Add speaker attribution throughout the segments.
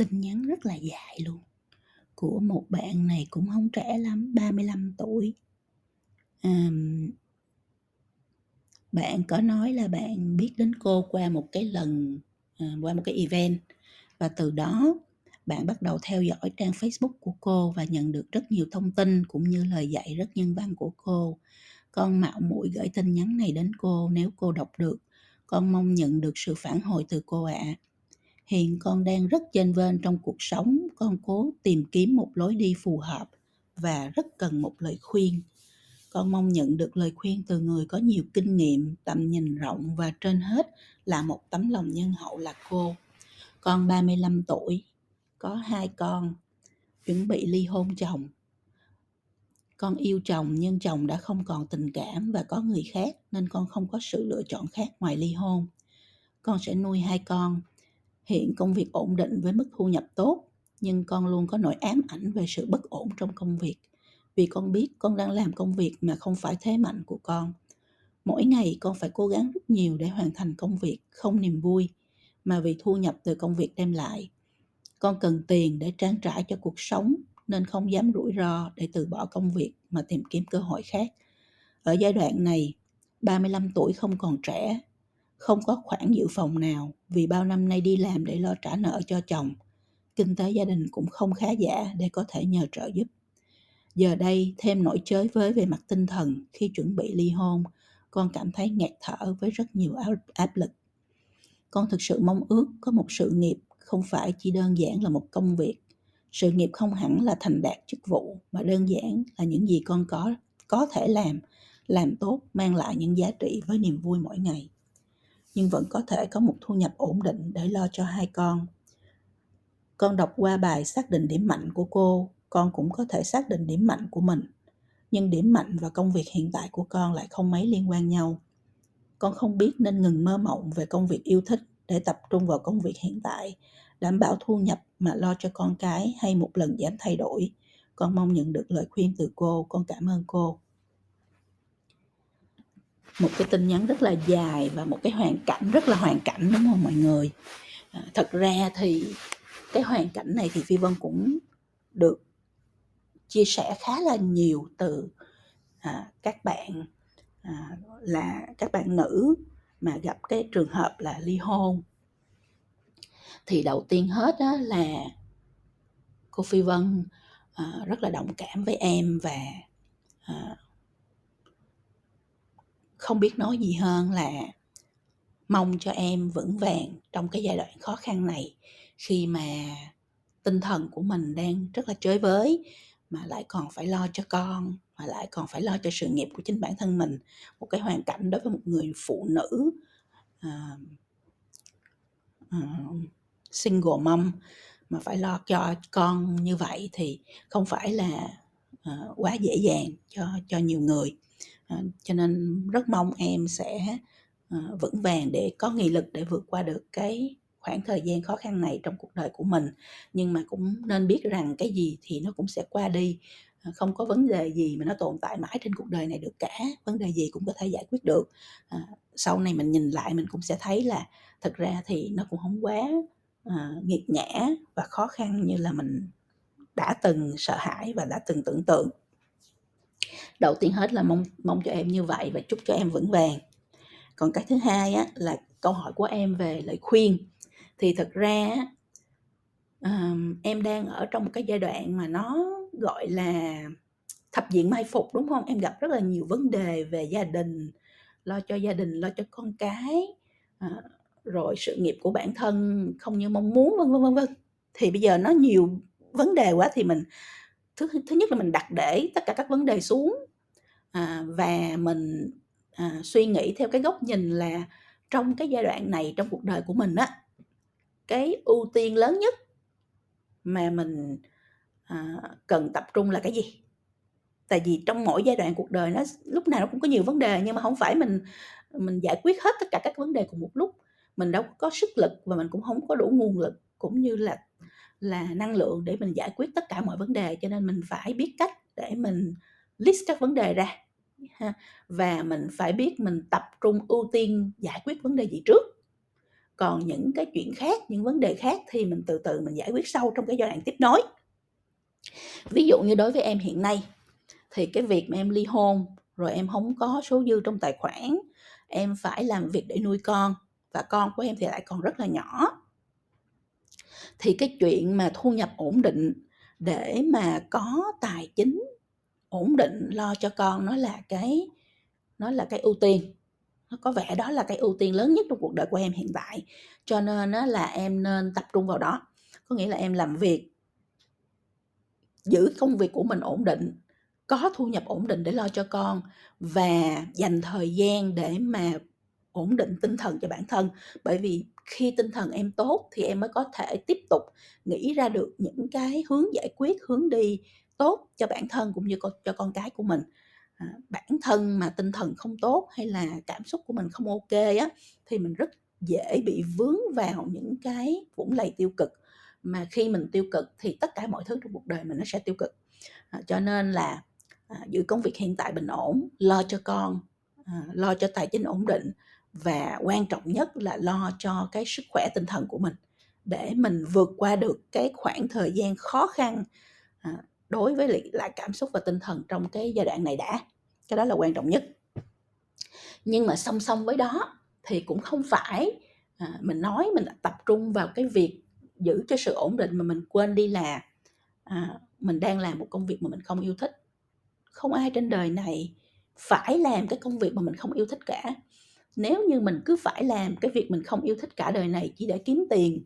Speaker 1: tin nhắn rất là dài luôn của một bạn này cũng không trẻ lắm, 35 tuổi. à, bạn có nói là bạn biết đến cô qua một cái lần à, qua một cái event và từ đó bạn bắt đầu theo dõi trang Facebook của cô và nhận được rất nhiều thông tin cũng như lời dạy rất nhân văn của cô. Con mạo muội gửi tin nhắn này đến cô nếu cô đọc được con mong nhận được sự phản hồi từ cô ạ. Hiện con đang rất chênh vênh trong cuộc sống, con cố tìm kiếm một lối đi phù hợp và rất cần một lời khuyên. Con mong nhận được lời khuyên từ người có nhiều kinh nghiệm, tầm nhìn rộng và trên hết là một tấm lòng nhân hậu là cô. Con 35 tuổi, có hai con, chuẩn bị ly hôn chồng con yêu chồng nhưng chồng đã không còn tình cảm và có người khác nên con không có sự lựa chọn khác ngoài ly hôn. Con sẽ nuôi hai con. Hiện công việc ổn định với mức thu nhập tốt, nhưng con luôn có nỗi ám ảnh về sự bất ổn trong công việc. Vì con biết con đang làm công việc mà không phải thế mạnh của con. Mỗi ngày con phải cố gắng rất nhiều để hoàn thành công việc, không niềm vui, mà vì thu nhập từ công việc đem lại. Con cần tiền để trang trải cho cuộc sống nên không dám rủi ro để từ bỏ công việc mà tìm kiếm cơ hội khác. Ở giai đoạn này, 35 tuổi không còn trẻ, không có khoản dự phòng nào vì bao năm nay đi làm để lo trả nợ cho chồng. Kinh tế gia đình cũng không khá giả để có thể nhờ trợ giúp. Giờ đây thêm nỗi chới với về mặt tinh thần khi chuẩn bị ly hôn, con cảm thấy nghẹt thở với rất nhiều áp lực. Con thực sự mong ước có một sự nghiệp không phải chỉ đơn giản là một công việc sự nghiệp không hẳn là thành đạt chức vụ mà đơn giản là những gì con có có thể làm làm tốt mang lại những giá trị với niềm vui mỗi ngày nhưng vẫn có thể có một thu nhập ổn định để lo cho hai con. Con đọc qua bài xác định điểm mạnh của cô, con cũng có thể xác định điểm mạnh của mình. Nhưng điểm mạnh và công việc hiện tại của con lại không mấy liên quan nhau. Con không biết nên ngừng mơ mộng về công việc yêu thích để tập trung vào công việc hiện tại, đảm bảo thu nhập mà lo cho con cái hay một lần dám thay đổi. Con mong nhận được lời khuyên từ cô, con cảm ơn cô một cái tin nhắn rất là dài và một cái hoàn cảnh rất là hoàn cảnh đúng không mọi người? À, thật ra thì cái hoàn cảnh này thì phi vân cũng được chia sẻ khá là nhiều từ à, các bạn à, là các bạn nữ mà gặp cái trường hợp là ly hôn. Thì đầu tiên hết á là cô phi vân à, rất là đồng cảm với em và à, không biết nói gì hơn là mong cho em vững vàng trong cái giai đoạn khó khăn này khi mà tinh thần của mình đang rất là chơi với mà lại còn phải lo cho con mà lại còn phải lo cho sự nghiệp của chính bản thân mình. Một cái hoàn cảnh đối với một người phụ nữ uh, uh, single mom mà phải lo cho con như vậy thì không phải là uh, quá dễ dàng cho cho nhiều người. À, cho nên rất mong em sẽ à, vững vàng để có nghị lực để vượt qua được cái khoảng thời gian khó khăn này trong cuộc đời của mình. Nhưng mà cũng nên biết rằng cái gì thì nó cũng sẽ qua đi. À, không có vấn đề gì mà nó tồn tại mãi trên cuộc đời này được cả. Vấn đề gì cũng có thể giải quyết được. À, sau này mình nhìn lại mình cũng sẽ thấy là thật ra thì nó cũng không quá à, nghiệt ngã và khó khăn như là mình đã từng sợ hãi và đã từng tưởng tượng đầu tiên hết là mong mong cho em như vậy và chúc cho em vững vàng. Còn cái thứ hai á, là câu hỏi của em về lời khuyên. Thì thật ra um, em đang ở trong một cái giai đoạn mà nó gọi là thập diện mai phục đúng không? Em gặp rất là nhiều vấn đề về gia đình lo cho gia đình lo cho con cái uh, rồi sự nghiệp của bản thân không như mong muốn vân vân vân vân. Thì bây giờ nó nhiều vấn đề quá thì mình thứ thứ nhất là mình đặt để tất cả các vấn đề xuống à, và mình à, suy nghĩ theo cái góc nhìn là trong cái giai đoạn này trong cuộc đời của mình á cái ưu tiên lớn nhất mà mình à, cần tập trung là cái gì? Tại vì trong mỗi giai đoạn cuộc đời nó lúc nào nó cũng có nhiều vấn đề nhưng mà không phải mình mình giải quyết hết tất cả các vấn đề cùng một lúc. Mình đâu có sức lực và mình cũng không có đủ nguồn lực cũng như là là năng lượng để mình giải quyết tất cả mọi vấn đề, cho nên mình phải biết cách để mình list các vấn đề ra, ha. Và mình phải biết mình tập trung ưu tiên giải quyết vấn đề gì trước. Còn những cái chuyện khác, những vấn đề khác thì mình từ từ mình giải quyết sau trong cái giai đoạn tiếp nối. Ví dụ như đối với em hiện nay, thì cái việc mà em ly hôn, rồi em không có số dư trong tài khoản, em phải làm việc để nuôi con, và con của em thì lại còn rất là nhỏ thì cái chuyện mà thu nhập ổn định để mà có tài chính ổn định lo cho con nó là cái, nó là cái ưu tiên. Nó có vẻ đó là cái ưu tiên lớn nhất trong cuộc đời của em hiện tại. Cho nên nó là em nên tập trung vào đó. Có nghĩa là em làm việc, giữ công việc của mình ổn định, có thu nhập ổn định để lo cho con và dành thời gian để mà ổn định tinh thần cho bản thân. Bởi vì khi tinh thần em tốt thì em mới có thể tiếp tục nghĩ ra được những cái hướng giải quyết hướng đi tốt cho bản thân cũng như cho con cái của mình. À, bản thân mà tinh thần không tốt hay là cảm xúc của mình không ok á thì mình rất dễ bị vướng vào những cái vũng lầy tiêu cực. Mà khi mình tiêu cực thì tất cả mọi thứ trong cuộc đời mình nó sẽ tiêu cực. À, cho nên là à, giữ công việc hiện tại bình ổn lo cho con à, lo cho tài chính ổn định và quan trọng nhất là lo cho cái sức khỏe tinh thần của mình để mình vượt qua được cái khoảng thời gian khó khăn à, đối với lại cảm xúc và tinh thần trong cái giai đoạn này đã. Cái đó là quan trọng nhất. Nhưng mà song song với đó thì cũng không phải à, mình nói mình tập trung vào cái việc giữ cho sự ổn định mà mình quên đi là à, mình đang làm một công việc mà mình không yêu thích. Không ai trên đời này phải làm cái công việc mà mình không yêu thích cả nếu như mình cứ phải làm cái việc mình không yêu thích cả đời này chỉ để kiếm tiền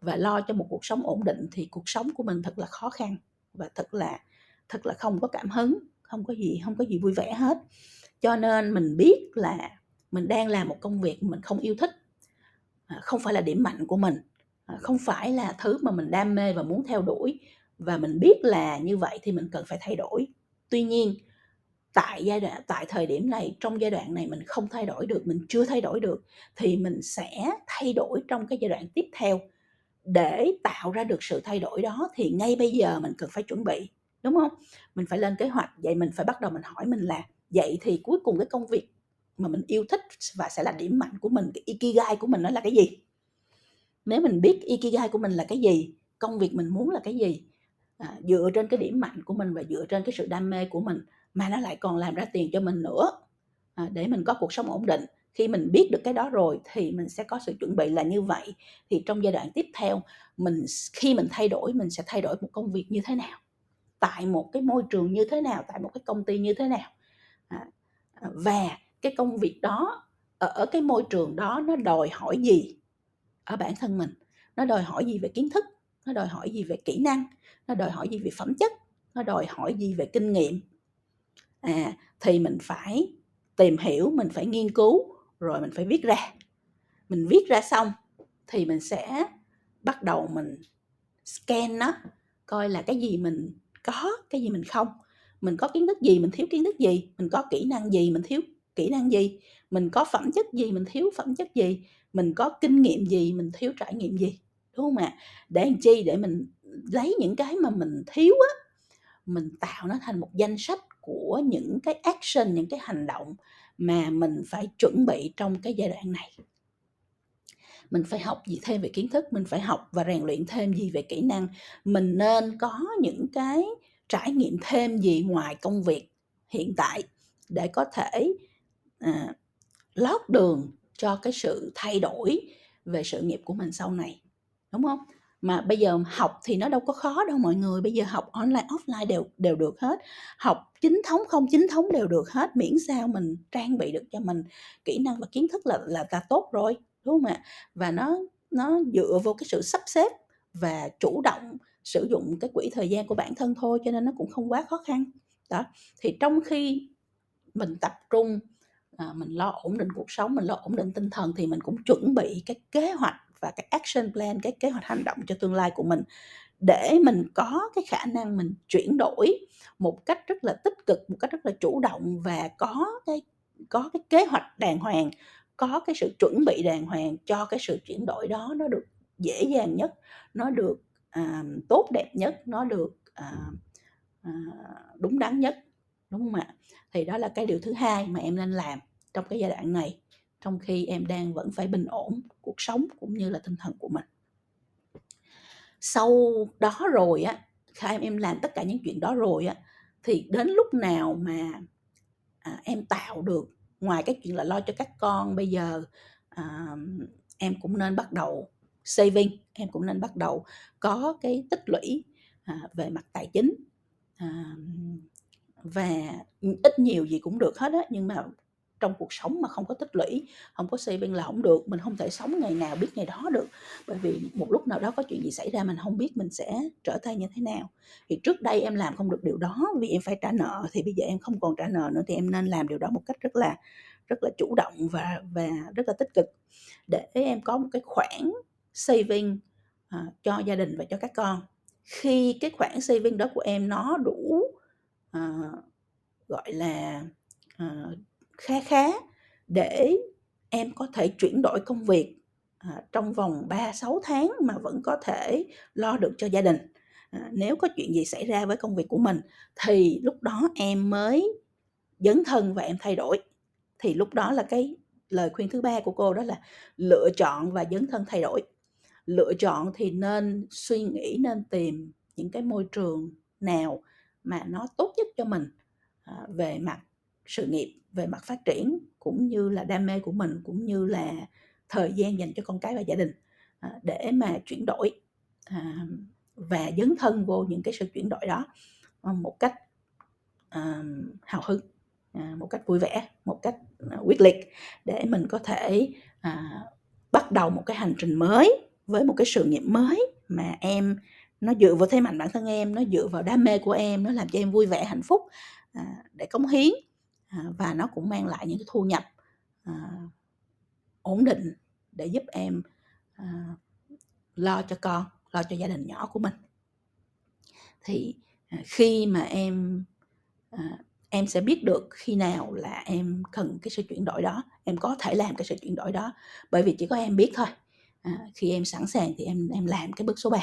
Speaker 1: và lo cho một cuộc sống ổn định thì cuộc sống của mình thật là khó khăn và thật là thật là không có cảm hứng, không có gì, không có gì vui vẻ hết. Cho nên mình biết là mình đang làm một công việc mình không yêu thích à, không phải là điểm mạnh của mình à, không phải là thứ mà mình đam mê và muốn theo đuổi và mình biết là như vậy thì mình cần phải thay đổi. Tuy nhiên tại giai đoạn tại thời điểm này trong giai đoạn này mình không thay đổi được mình chưa thay đổi được thì mình sẽ thay đổi trong cái giai đoạn tiếp theo. Để tạo ra được sự thay đổi đó thì ngay bây giờ mình cần phải chuẩn bị đúng không? Mình phải lên kế hoạch vậy mình phải bắt đầu mình hỏi mình là vậy thì cuối cùng cái công việc mà mình yêu thích và sẽ là điểm mạnh của mình cái ikigai của mình nó là cái gì? Nếu mình biết ikigai của mình là cái gì công việc mình muốn là cái gì à, dựa trên cái điểm mạnh của mình và dựa trên cái sự đam mê của mình mà nó lại còn làm ra tiền cho mình nữa. À, để mình có cuộc sống ổn định. Khi mình biết được cái đó rồi thì mình sẽ có sự chuẩn bị là như vậy. Thì trong giai đoạn tiếp theo mình khi mình thay đổi mình sẽ thay đổi một công việc như thế nào? Tại một cái môi trường như thế nào? Tại một cái công ty như thế nào? À, à và cái công việc đó ở cái môi trường đó nó đòi hỏi gì ở bản thân mình? Nó đòi hỏi gì về kiến thức? Nó đòi hỏi gì về kỹ năng? Nó đòi hỏi gì về phẩm chất? Nó đòi hỏi gì về kinh nghiệm? À thì mình phải tìm hiểu, mình phải nghiên cứu, rồi mình phải viết ra. Mình viết ra xong thì mình sẽ bắt đầu mình scan nó, coi là cái gì mình có, cái gì mình không. Mình có kiến thức gì, mình thiếu kiến thức gì? Mình có kỹ năng gì, mình thiếu kỹ năng gì? Mình có phẩm chất gì, mình thiếu phẩm chất gì? Mình có kinh nghiệm gì, mình thiếu trải nghiệm gì? Đúng không ạ? Để làm chi? Để mình lấy những cái mà mình thiếu á, mình tạo nó thành một danh sách của những cái action những cái hành động mà mình phải chuẩn bị trong cái giai đoạn này. Mình phải học gì thêm về kiến thức mình phải học và rèn luyện thêm gì về kỹ năng. Mình nên có những cái trải nghiệm thêm gì ngoài công việc hiện tại để có thể à, lót đường cho cái sự thay đổi về sự nghiệp của mình sau này đúng không? Mà bây giờ học thì nó đâu có khó đâu mọi người bây giờ học online offline đều đều được hết. Học chính thống không chính thống đều được hết miễn sao mình trang bị được cho mình kỹ năng và kiến thức là là ta tốt rồi đúng không ạ? Và nó nó dựa vô cái sự sắp xếp và chủ động sử dụng cái quỹ thời gian của bản thân thôi cho nên nó cũng không quá khó khăn. Đó thì trong khi mình tập trung à, mình lo ổn định cuộc sống mình lo ổn định tinh thần thì mình cũng chuẩn bị cái kế hoạch và cái action plan cái kế hoạch hành động cho tương lai của mình để mình có cái khả năng mình chuyển đổi một cách rất là tích cực một cách rất là chủ động và có cái có cái kế hoạch đàng hoàng có cái sự chuẩn bị đàng hoàng cho cái sự chuyển đổi đó. Nó được dễ dàng nhất nó được à, tốt đẹp nhất nó được à, à, đúng đắn nhất đúng không ạ? Thì đó là cái điều thứ hai mà em nên làm trong cái giai đoạn này trong khi em đang vẫn phải bình ổn cuộc sống cũng như là tinh thần của mình. Sau đó rồi á khi em làm tất cả những chuyện đó rồi á thì đến lúc nào mà à, em tạo được ngoài cái chuyện là lo cho các con bây giờ à, em cũng nên bắt đầu saving em cũng nên bắt đầu có cái tích lũy à, về mặt tài chính à, và ít nhiều gì cũng được hết á nhưng mà trong cuộc sống mà không có tích lũy không có saving là không được mình không thể sống ngày nào biết ngày đó được. Bởi vì một lúc nào đó có chuyện gì xảy ra mình không biết mình sẽ trở tay như thế nào. Thì trước đây em làm không được điều đó vì em phải trả nợ thì bây giờ em không còn trả nợ nữa thì em nên làm điều đó một cách rất là rất là chủ động và và rất là tích cực để em có một cái khoản saving uh, cho gia đình và cho các con. Khi cái khoản saving đó của em nó đủ uh, gọi là uh, khá khá để em có thể chuyển đổi công việc à, trong vòng 3-6 tháng mà vẫn có thể lo được cho gia đình. À, nếu có chuyện gì xảy ra với công việc của mình thì lúc đó em mới dấn thân và em thay đổi. Thì lúc đó là cái lời khuyên thứ ba của cô đó là lựa chọn và dấn thân thay đổi. Lựa chọn thì nên suy nghĩ nên tìm những cái môi trường nào mà nó tốt nhất cho mình à, về mặt sự nghiệp về mặt phát triển cũng như là đam mê của mình cũng như là thời gian dành cho con cái và gia đình à, để mà chuyển đổi à, và dấn thân vô những cái sự chuyển đổi đó à, một cách hào hứng một cách vui vẻ, một cách quyết liệt để mình có thể bắt đầu một cái hành trình mới với một cái sự nghiệp mới mà em, nó dựa vào thế mạnh bản thân em, nó dựa vào đam mê của em, nó làm cho em vui vẻ, hạnh phúc để cống hiến. À, và nó cũng mang lại những cái thu nhập à, ổn định để giúp em à, lo cho con lo cho gia đình nhỏ của mình. Thì khi mà em em sẽ biết được khi nào là em cần cái sự chuyển đổi đó em có thể làm cái sự chuyển đổi đó bởi vì chỉ có em biết thôi. À, khi em sẵn sàng thì em em làm cái bước số 3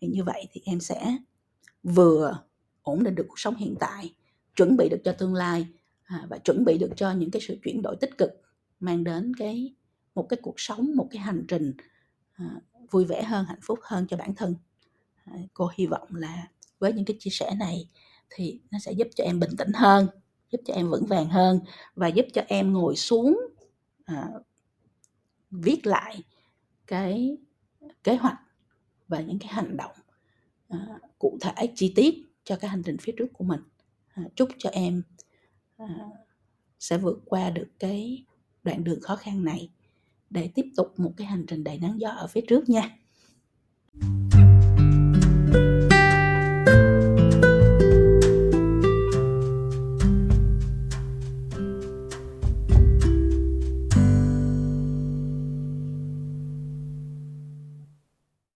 Speaker 1: thì như vậy thì em sẽ vừa ổn định được cuộc sống hiện tại chuẩn bị được cho tương lai à, và chuẩn bị được cho những cái sự chuyển đổi tích cực mang đến cái một cái cuộc sống một cái hành trình à, vui vẻ hơn hạnh phúc hơn cho bản thân. À, cô hy vọng là với những cái chia sẻ này thì nó sẽ giúp cho em bình tĩnh hơn giúp cho em vững vàng hơn và giúp cho em ngồi xuống à, viết lại cái kế hoạch và những cái hành động à, cụ thể chi tiết cho cái hành trình phía trước của mình. À, chúc cho em Ờ. sẽ vượt qua được cái đoạn đường khó khăn này để tiếp tục một cái hành trình đầy nắng gió ở phía trước nha.